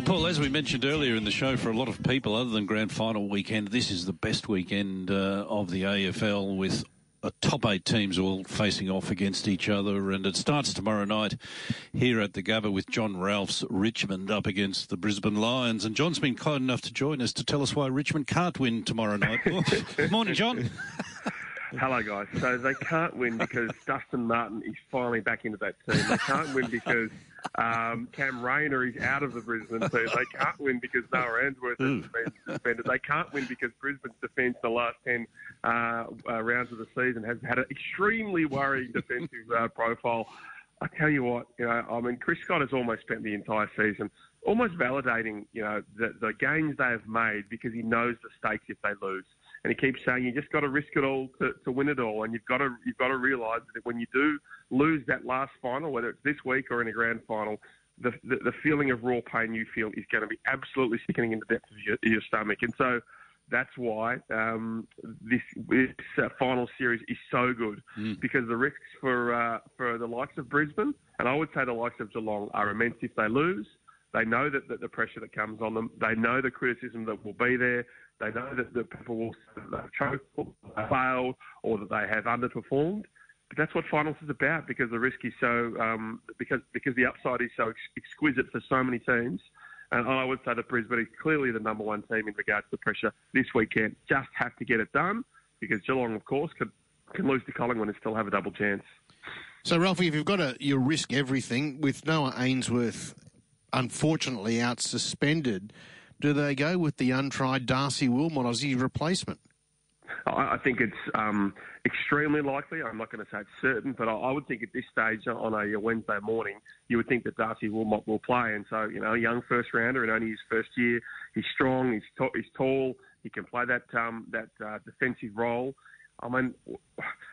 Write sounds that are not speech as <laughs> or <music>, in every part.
Well, Paul, as we mentioned earlier in the show, for a lot of people, other than grand final weekend, this is the best weekend uh, of the AFL with uh, top eight teams all facing off against each other. And it starts tomorrow night here at the Gabba with John Ralph's Richmond up against the Brisbane Lions. And John's been kind enough to join us to tell us why Richmond can't win tomorrow night. <laughs> Morning, John. <laughs> Hello, guys. So they can't win because <laughs> Dustin Martin is finally back into that team. They can't win because um, Cam Rayner is out of the Brisbane team. They can't win because Noah Answerth has been suspended. They can't win because Brisbane's defence the last 10 uh, uh, rounds of the season has had an extremely worrying defensive uh, profile. I tell you what, you know, I mean, Chris Scott has almost spent the entire season almost validating, you know, the, the gains they have made because he knows the stakes if they lose and he keeps saying you just got to risk it all to, to win it all, and you've got to you've got to realise that when you do lose that last final, whether it's this week or in a grand final, the, the, the feeling of raw pain you feel is going to be absolutely sickening in the depths of your, your stomach, and so that's why um, this, this uh, final series is so good mm. because the risks for uh, for the likes of Brisbane and I would say the likes of Geelong are immense if they lose. They know that, that the pressure that comes on them. They know the criticism that will be there. They know that, the people will say that they've choked, or failed, or that they have underperformed. But that's what finals is about because the risk is so um, because because the upside is so ex- exquisite for so many teams. And I would say that Brisbane is clearly the number one team in regards to pressure this weekend. Just have to get it done because Geelong, of course, could can lose to Collingwood and still have a double chance. So, Ralphie, if you've got to you risk everything with Noah Answerth, unfortunately out suspended, do they go with the untried Darcy Wilmot as his replacement? I think it's um, extremely likely. I'm not going to say it's certain, but I would think at this stage on a Wednesday morning, you would think that Darcy Wilmot will play. And so, you know, a young first rounder in only his first year, he's strong, he's, t- he's tall, he can play that um, that uh, defensive role. I mean,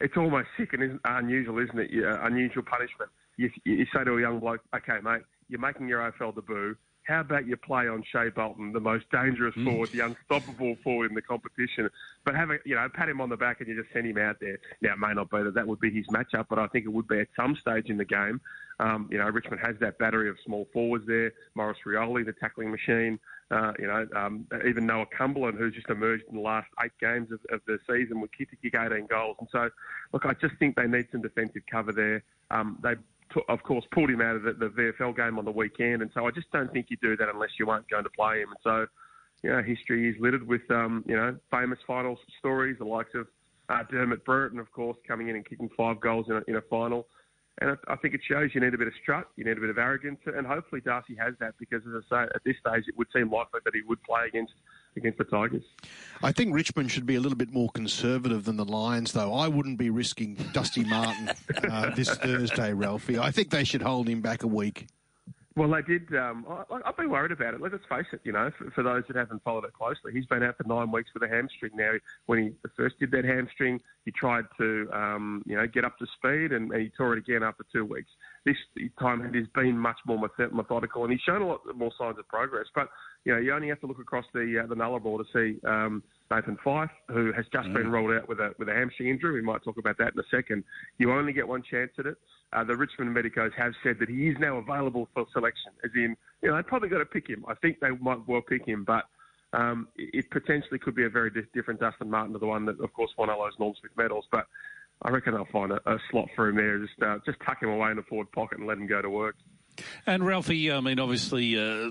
it's almost sick and unusual, isn't it? Yeah, unusual punishment. You, you say to a young bloke, okay, mate, you're making your AFL debut how about you play on Shai Bolton, the most dangerous mm. forward, the unstoppable forward in the competition, but have a, you know, pat him on the back and you just send him out there. Now, it may not be that that would be his matchup, but I think it would be at some stage in the game. Um, you know, Richmond has that battery of small forwards there. Maurice Rioli, the tackling machine. Uh, you know, um, even Noah Cumberland, who's just emerged in the last eight games of, of the season with kick kick 18 goals. And so, look, I just think they need some defensive cover there. Um, they of course, pulled him out of the, the VFL game on the weekend, and so I just don't think you do that unless you aren't going to play him. And so, you know, history is littered with, um, you know, famous final stories, the likes of uh, Dermott Brereton, of course, coming in and kicking five goals in a, in a final. And I, I think it shows you need a bit of strut, you need a bit of arrogance, and hopefully Darcy has that because, as I say, at this stage, it would seem likely that he would play against against the Tigers. I think Richmond should be a little bit more conservative than the Lions, though. I wouldn't be risking Dusty Martin uh, this Thursday, Ralphie. I think they should hold him back a week. Well, they did. Um, I, have been worried about it. Let's face it. You know, for, for, those that haven't followed it closely, he's been out for nine weeks with a hamstring. Now, when he first did that hamstring, he tried to, um, you know, get up to speed, and, and, he tore it again after two weeks. This time, he's been much more methodical, and he's shown a lot more signs of progress. But you know, you only have to look across the uh, the Nullarbor to see um, Nathan Fyfe, who has just mm. been rolled out with a with a hamstring injury. We might talk about that in a second. You only get one chance at it. Uh, the Richmond Medicos have said that he is now available for selection, as in, you know, they probably got to pick him. I think they might well pick him, but um, it potentially could be a very different Dustin Martin to the one that, of course, won all those Norm Smith medals. But I reckon they'll find a, a slot for him there. Just uh, just tuck him away in the forward pocket and let him go to work. And Ralphie, I mean, obviously, uh,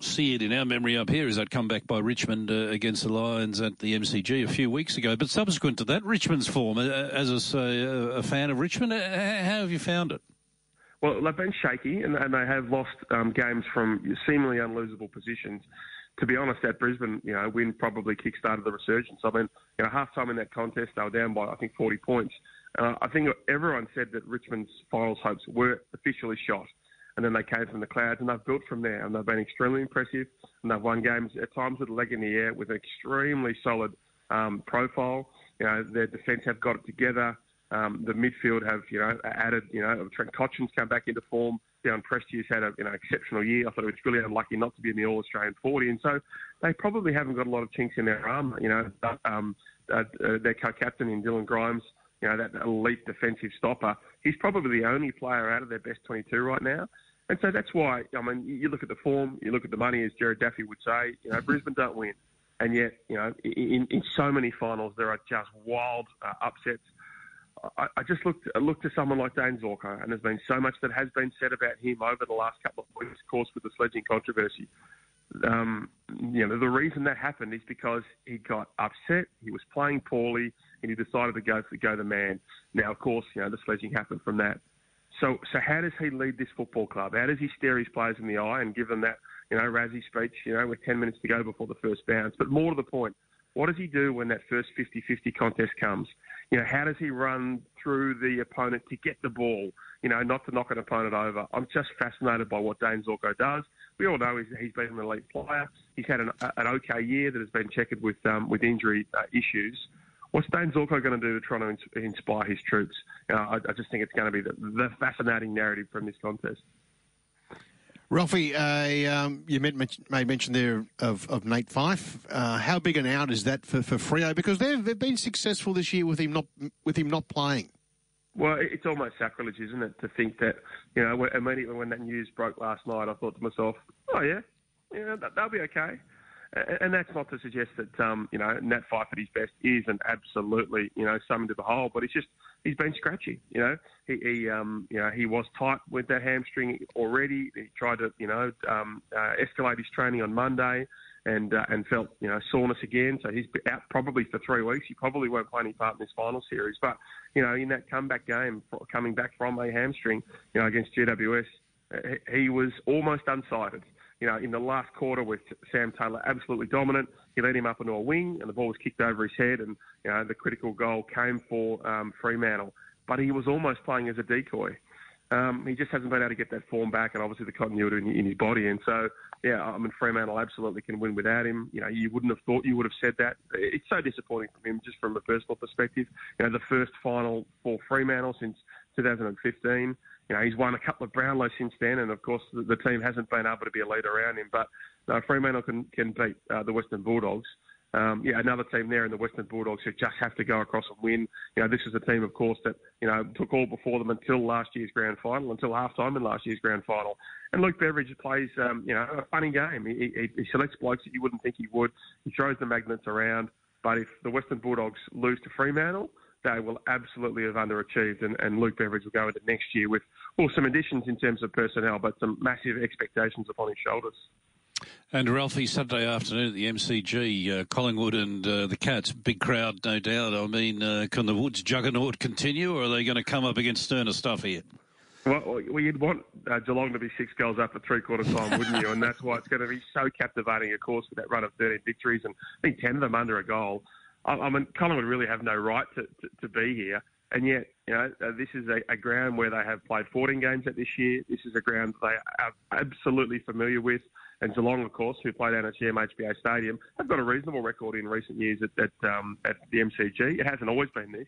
see it in our memory up here is that comeback by Richmond uh, against the Lions at the MCG a few weeks ago. But subsequent to that, Richmond's form, uh, as I say, a fan of Richmond, uh, how have you found it? Well, they've been shaky and, they have lost um, games from seemingly unlosable positions. To be honest, that Brisbane, you know, win probably kick-started the resurgence. I mean, you know, half time in that contest, they were down by I think 40 points. Uh, I think everyone said that Richmond's finals hopes were officially shot and then they came from the clouds, and they've built from there, and they've been extremely impressive, and they've won games at times with a leg in the air with an extremely solid um, profile. You know, their defence have got it together. Um, the midfield have, you know, added, you know, Trent Cotchin's come back into form. Dion Prestia's had an you know, exceptional year. I thought it was really unlucky not to be in the All-Australian 40. And so they probably haven't got a lot of chinks in their armour. You know, um, uh, uh, their co-captain in Dylan Grimes, you know, that elite defensive stopper. He's probably the only player out of their best 22 right now. And so that's why, I mean, you look at the form, you look at the money, as Gerard Daffy would say, you know, Brisbane don't win. And yet, you know, in, in so many finals, there are just wild uh, upsets. I, I just looked looked to someone like Dane Zorko, and there's been so much that has been said about him over the last couple of weeks, of course, with the sledging controversy. Um, you know, the reason that happened is because he got upset, he was playing poorly, and he decided to go for go the man. Now, of course, you know the sledging happened from that. So, so how does he lead this football club? How does he stare his players in the eye and give them that, you know, Razzie speech, you know, with 10 minutes to go before the first bounce? But more to the point, what does he do when that first 50-50 contest comes? You know, how does he run through the opponent to get the ball, you know, not to knock an opponent over? I'm just fascinated by what Dane Zorko does. We all know he's, he's been an elite player. He's had an, an okay year that has been checkered with, um, with injury uh, issues. What's Dane Zorko going to do to try to inspire his troops? Know, I, I, just think it's going to be the, the, fascinating narrative from this contest. Ralphie, uh, um, you made, made mention there of, of Nate Fyfe. Uh, how big an out is that for, for Freo? Because they've, they've been successful this year with him not with him not playing. Well, it's almost sacrilege, isn't it, to think that you know immediately when that news broke last night, I thought to myself, oh yeah, yeah, they'll be okay. And that's not to suggest that um, you know Nat Fyfe at his best is an absolutely you know summoned to the hole, but it's just he's been scratchy. You know, he, he um, you know he was tight with that hamstring already. He tried to you know um, uh, escalate his training on Monday, and uh, and felt you know soreness again. So he's out probably for three weeks. He probably won't play any part in this final series. But you know in that comeback game, coming back from a hamstring, you know against GWS, he was almost unsighted you know, in the last quarter with Sam Taylor absolutely dominant. He led him up into a wing and the ball was kicked over his head and, you know, the critical goal came for um, Fremantle. But he was almost playing as a decoy. Um, he just hasn't been able to get that form back and obviously the continuity in, in his body. And so, yeah, I mean, Fremantle absolutely can win without him. You know, you wouldn't have thought you would have said that. It's so disappointing for him just from a personal perspective. You know, the first final for Fremantle since 2015. You know, he's won a couple of Brownlow since then, and of course the, the team hasn't been able to be a lead around him. But uh, Fremantle can can beat uh, the Western Bulldogs. Um, yeah, another team there in the Western Bulldogs who just have to go across and win. You know, this is a team, of course, that you know took all before them until last year's grand final, until half time in last year's grand final. And Luke Beveridge plays, um, you know, a funny game. He, he, he selects blokes that you wouldn't think he would. He throws the magnets around. But if the Western Bulldogs lose to Fremantle, they will absolutely have underachieved, and, and Luke Beveridge will go into next year with well some additions in terms of personnel, but some massive expectations upon his shoulders. And Ralphie, Saturday afternoon at the MCG, uh, Collingwood and uh, the Cats, big crowd, no doubt. I mean, uh, can the Woods juggernaut continue, or are they going to come up against sterner stuff here? Well, well you'd want uh, Geelong to be six goals up at three quarter time, wouldn't you? And that's why it's going to be so captivating, of course, with that run of 13 victories and I think 10 of them under a goal. I, mean, Collingwood really have no right to, to, to be here. And yet, you know, uh, this is a, a, ground where they have played 14 games at this year. This is a ground they are absolutely familiar with. And Geelong, of course, who played down at GMHBA Stadium, have got a reasonable record in recent years at, at, um, at the MCG. It hasn't always been this.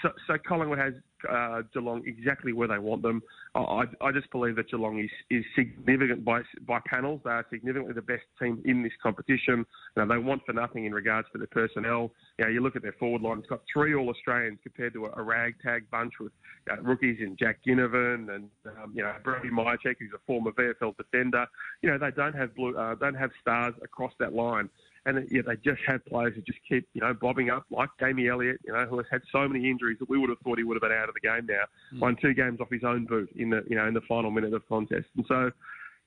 So, so Collingwood has uh, Geelong exactly where they want them. I, I just believe that Geelong is, is significant by by panels. They are significantly the best team in this competition. You know, they want for nothing in regards to their personnel. You know, you look at their forward line; it's got three All Australians compared to a, a ragtag bunch with uh, rookies in Jack Ginnivan and um, you know Brody Mihocek, who's a former VFL defender. You know, they don't have blue, uh, don't have stars across that line and yeah, they just have players who just keep, you know, bobbing up, like Jamie Elliott, you know, who has had so many injuries that we would have thought he would have been out of the game now. Mm. Won two games off his own boot in the, you know, in the final minute of the contest. And so,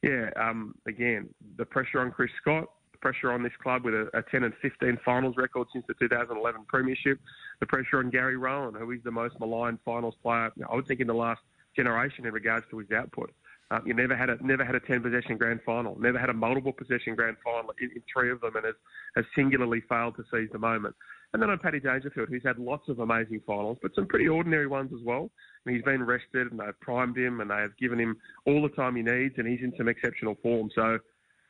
yeah, um, again, the pressure on Chris Scott, the pressure on this club with a, a 10 and 15 finals record since the 2011 Premiership, the pressure on Gary Rohan, who is the most maligned finals player, I would think, in the last generation in regards to his output. Um, you never had a never had a ten possession grand final, never had a multiple possession grand final in, in three of them, and has, has singularly failed to seize the moment. And then on Paddy Dangerfield, who's had lots of amazing finals, but some pretty ordinary ones as well. And he's been rested, and they've primed him, and they have given him all the time he needs, and he's in some exceptional form. So,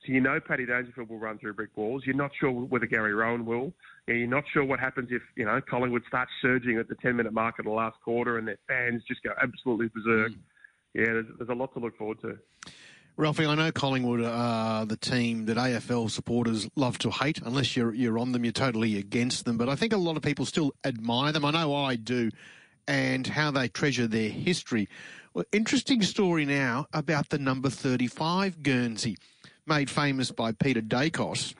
so you know Paddy Dangerfield will run through brick walls. You're not sure whether Gary Rohan will. You're not sure what happens if you know Collingwood starts surging at the 10 minute mark of the last quarter, and their fans just go absolutely berserk. Mm yeah, there's, there's a lot to look forward to. Ralphie, I know Collingwood are the team that AFL supporters love to hate. Unless you're you're on them, you're totally against them. But I think a lot of people still admire them. I know I do, and how they treasure their history. Well, interesting story now about the number 35 Guernsey, made famous by Peter Daicos,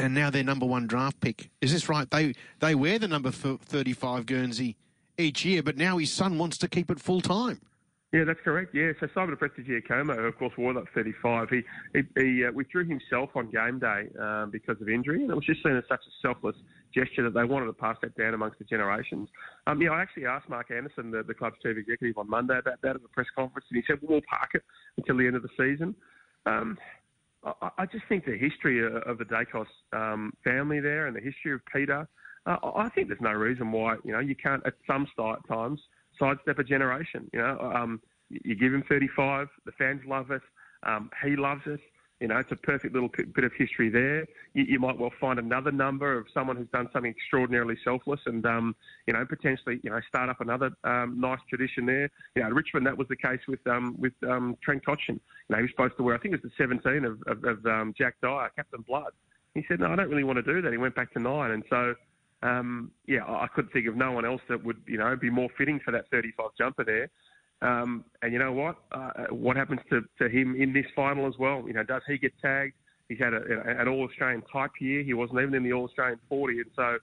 and now their number one draft pick. Is this right? They they wear the number 35 Guernsey each year, but now his son wants to keep it full time. Yeah, that's correct. Yeah, so Simon Prestigiacomo, of course, wore that 35. He he, he uh, withdrew himself on game day um, because of injury, and it was just seen as such a selfless gesture that they wanted to pass that down amongst the generations. Um, yeah, I actually asked Mark Anderson, the, the club's chief executive, on Monday about that at the press conference, and he said well, park it until the end of the season. Um, I, I, just think the history of the Daicos um, family there and the history of Peter, uh, I think there's no reason why you know you can't at some times sidestep a generation. You know, um, you give him 35. The fans love it. Um, he loves it. You know, it's a perfect little bit of history there. You, you, might well find another number of someone who's done something extraordinarily selfless, and um, you know, potentially, you know, start up another um, nice tradition there. You know, Richmond that was the case with um, with um, Trent Cotchin. You know, he was supposed to wear, I think it was the 17 of, of, of um, Jack Dyer, Captain Blood. He said, no, I don't really want to do that. He went back to nine, and so um, yeah, I couldn't think of no one else that would, you know, be more fitting for that 35 jumper there. Um, and you know what? Uh, what happens to, to him in this final as well? You know, does he get tagged? He's had a, an All Australian type year. He wasn't even in the All Australian 40, and so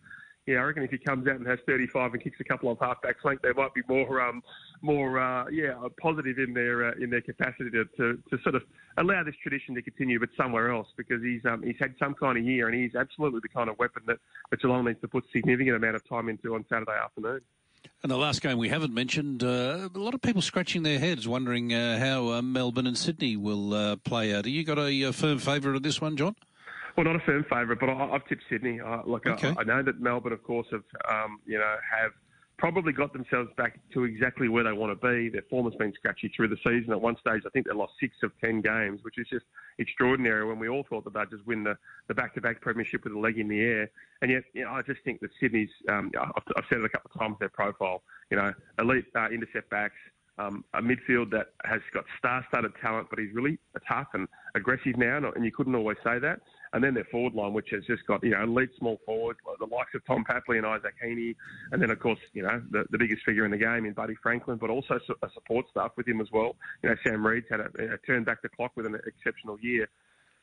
yeah, I reckon if he comes out and has 35 and kicks a couple of halfbacks, I think they might be more, um, more, uh, yeah, positive in their uh, in their capacity to, to, to, sort of allow this tradition to continue, but somewhere else because he's um, he's had some kind of year and he's absolutely the kind of weapon that, that Geelong needs to put significant amount of time into on Saturday afternoon. And the last game we haven't mentioned, uh, a lot of people scratching their heads, wondering uh, how uh, Melbourne and Sydney will uh, play out. Have you got a, a firm favourite of this one, John? Well, not a firm favourite, but I, have tipped Sydney. Uh, look, okay. I, I, know that Melbourne, of course, have um, you know have probably got themselves back to exactly where they want to be. Their form has been scratchy through the season. At one stage, I think they lost six of ten games, which is just extraordinary. When we all thought that they'd just win the, the back-to-back premiership with a leg in the air, and yet you know, I just think that Sydney's. Um, I've, I've, said it a couple of times. Their profile, you know, elite uh, intercept backs. Um, a midfield that has got star-studded talent, but he's really tough and aggressive now, and you couldn't always say that and then their forward line, which has just got you know elite small forwards, the likes of Tom Papley and Isaac Heaney, and then of course you know the, the biggest figure in the game in Buddy Franklin, but also a support staff with him as well. You know Sam Reid's had a, a turn back the clock with an exceptional year.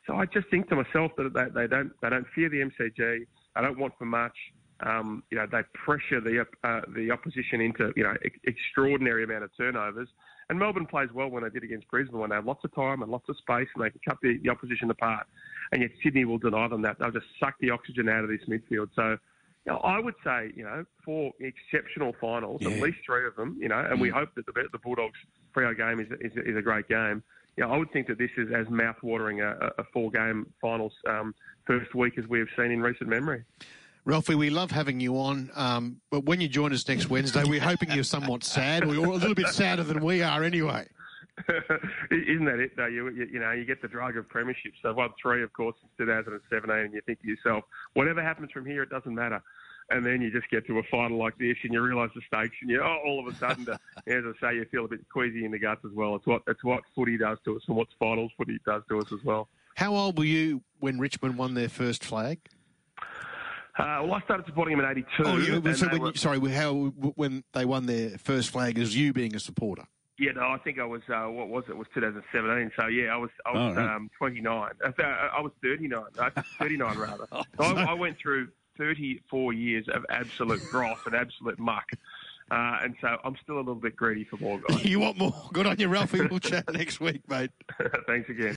So I just think to myself that they, they don't they don't fear the MCG. They don't want for much. Um, you know, they pressure the uh, the opposition into you know ex- extraordinary amount of turnovers. And Melbourne plays well when they did against Brisbane, when they have lots of time and lots of space, and they can cut the, the opposition apart and yet Sydney will deny them that. They'll just suck the oxygen out of this midfield. So, you know, I would say, you know, four exceptional finals, yeah. at least three of them, you know, and mm. we hope that the, the Bulldogs Freo game is, is, is, a great game. You know, I would think that this is as mouth-watering a, a four-game finals um, first week as we have seen in recent memory. Ralphie, we love having you on, um, but when you join us next Wednesday, we're hoping you're somewhat sad, or a little bit sadder than we are anyway. <laughs> Isn't that it though? You, you, you know you get the drug of premierships. They've won three, of course, since 2017, and you think to yourself, whatever happens from here, it doesn't matter. And then you just get to a final like this, and you realise the stakes, and you oh, all of a sudden, to, <laughs> as I say, you feel a bit queasy in the guts as well. It's what it's what footy does to us, and what finals footy does to us as well. How old were you when Richmond won their first flag? Uh, well, I started supporting him in '82. Oh, so when were, sorry, how when they won their first flag as you being a supporter? Yeah, no, I think I was. Uh, what was it? it? Was 2017? So yeah, I was. I was oh, right. um, 29. Uh, <laughs> I was 39. No, 39 rather. <laughs> so I, I, went through 34 years of absolute dross and absolute muck. Uh, and so I'm still a little bit greedy for more, guys. <laughs> you want more? Good on you, Ralphie. We'll chat next week, mate. Thanks again.